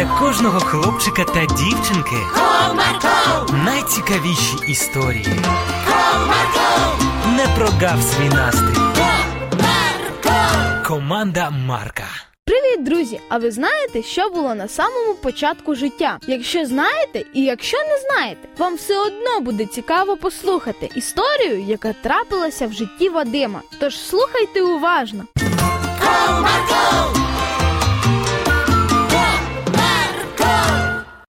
для кожного хлопчика та дівчинки Comarco, найцікавіші історії. Comarco, Не прогав свій настрій. Comarco. Команда Марка. Привіт, друзі! А ви знаєте, що було на самому початку життя? Якщо знаєте, і якщо не знаєте, вам все одно буде цікаво послухати історію, яка трапилася в житті Вадима. Тож слухайте уважно.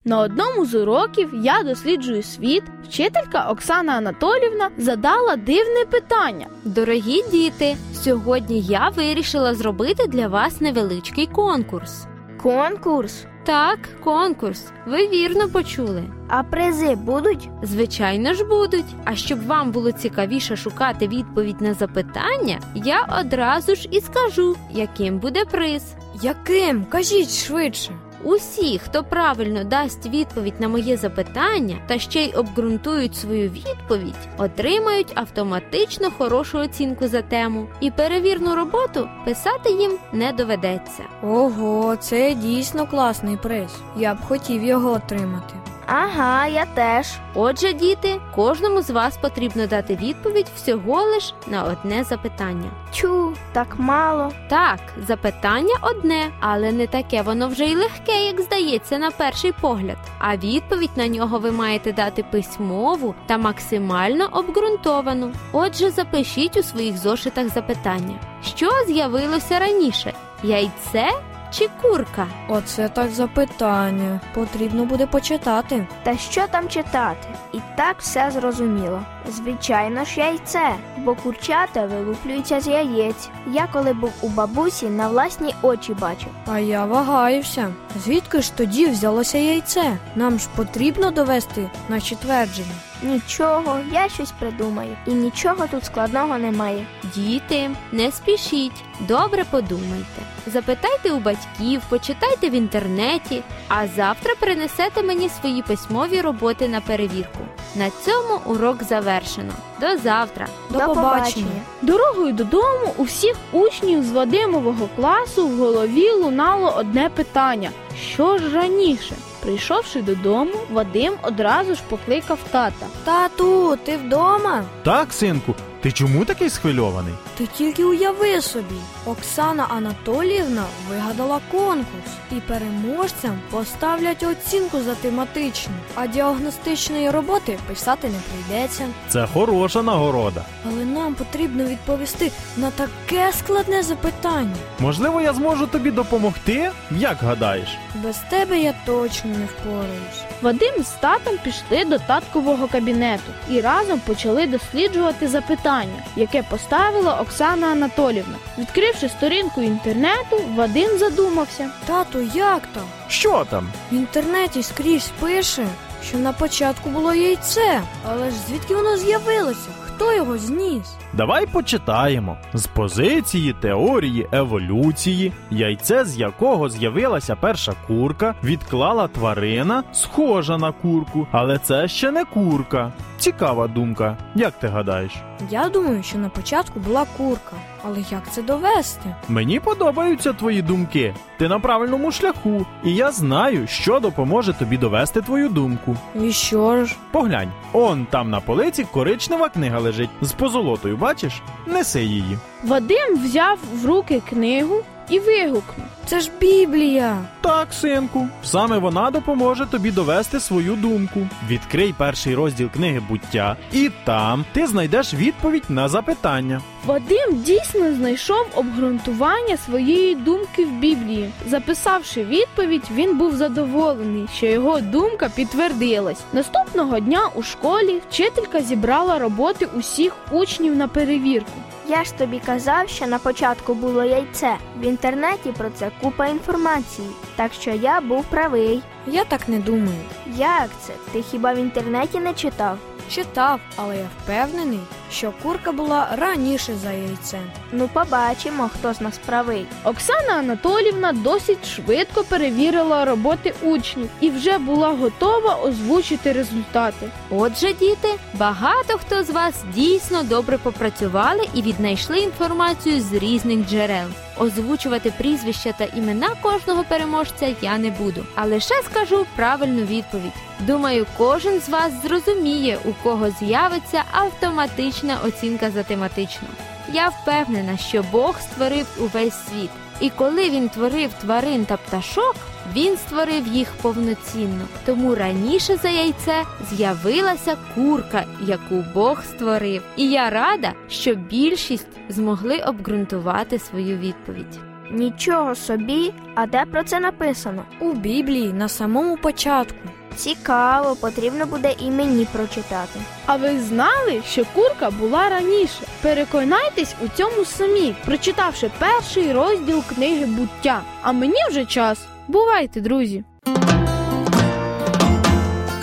На одному з уроків я досліджую світ. Вчителька Оксана Анатолівна задала дивне питання. Дорогі діти, сьогодні я вирішила зробити для вас невеличкий конкурс. Конкурс. Так, конкурс. Ви вірно почули. А призи будуть? Звичайно ж будуть. А щоб вам було цікавіше шукати відповідь на запитання, я одразу ж і скажу, яким буде приз. Яким? Кажіть швидше. Усі, хто правильно дасть відповідь на моє запитання та ще й обґрунтують свою відповідь, отримають автоматично хорошу оцінку за тему, і перевірну роботу писати їм не доведеться. Ого, це дійсно класний приз. Я б хотів його отримати. Ага, я теж. Отже, діти, кожному з вас потрібно дати відповідь всього лиш на одне запитання. Чу, так мало. Так, запитання одне, але не таке воно вже й легке, як здається, на перший погляд. А відповідь на нього ви маєте дати письмову та максимально обґрунтовану. Отже, запишіть у своїх зошитах запитання, що з'явилося раніше: яйце чи курка? Оце так запитання. Потрібно буде почитати. Та що там читати? І так все зрозуміло. Звичайно ж, яйце, бо курчата вилуплюються з яєць. Я коли був у бабусі, на власні очі бачив. А я вагаюся. Звідки ж тоді взялося яйце? Нам ж потрібно довести наші твердження. Нічого, я щось придумаю. І нічого тут складного немає. Діти, не спішіть, добре подумайте. Запитайте у батьків, почитайте в інтернеті, а завтра принесете мені свої письмові роботи на перевірку. На цьому урок завершено. До завтра! До, побачення. Дорогою додому у всіх учнів з Вадимового класу в голові лунало одне питання: що ж раніше? Прийшовши додому, Вадим одразу ж покликав тата. Тату, ти вдома? Так, синку, ти чому такий схвильований? Ти тільки уяви собі. Оксана Анатоліївна вигадала конкурс, і переможцям поставлять оцінку за тематичну, а діагностичної роботи писати не прийдеться. Це хороша нагорода. Але нам потрібно відповісти на таке складне запитання. Можливо, я зможу тобі допомогти? Як гадаєш? Без тебе я точно не впораюсь. Вадим з татом пішли до таткового кабінету і разом почали досліджувати запитання, яке поставила Оксана Анатолівна. Відкривши сторінку інтернету, Вадим задумався. Тату, як там? Що там? В інтернеті скрізь пише, що на початку було яйце, але ж звідки воно з'явилося? Хто його зніс? Давай почитаємо. З позиції теорії еволюції, яйце з якого з'явилася перша курка, відклала тварина, схожа на курку, але це ще не курка. Цікава думка. Як ти гадаєш? Я думаю, що на початку була курка. Але як це довести? Мені подобаються твої думки. Ти на правильному шляху, і я знаю, що допоможе тобі довести твою думку. І що ж? Поглянь, он там на полиці коричнева книга лежить з позолотою, бачиш? Неси її. Вадим взяв в руки книгу і вигукнув. Це ж Біблія. Так, синку, саме вона допоможе тобі довести свою думку. Відкрий перший розділ книги буття, і там ти знайдеш відповідь на запитання. Вадим дійсно знайшов обґрунтування своєї думки в Біблії. Записавши відповідь, він був задоволений, що його думка підтвердилась. Наступного дня у школі вчителька зібрала роботи усіх учнів на перевірку. Я ж тобі казав, що на початку було яйце. В інтернеті про це купа інформації. Так що я був правий. Я так не думаю. Як це? Ти хіба в інтернеті не читав? Читав, але я впевнений, що курка була раніше за яйце. Ну, побачимо, хто з нас правий. Оксана Анатолівна досить швидко перевірила роботи учнів і вже була готова озвучити результати. Отже, діти, багато хто з вас дійсно добре попрацювали і віднайшли інформацію з різних джерел. Озвучувати прізвища та імена кожного переможця я не буду, а лише скажу правильну відповідь. Думаю, кожен з вас зрозуміє, у кого з'явиться автоматична оцінка за тематичну. Я впевнена, що Бог створив увесь світ, і коли він творив тварин та пташок, він створив їх повноцінно. Тому раніше за яйце з'явилася курка, яку Бог створив. І я рада, що більшість змогли обґрунтувати свою відповідь. Нічого собі, а де про це написано? У Біблії на самому початку. Цікаво, потрібно буде і мені прочитати. А ви знали, що курка була раніше? Переконайтесь у цьому самі, прочитавши перший розділ книги буття. А мені вже час. Бувайте, друзі!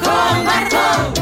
Комарко,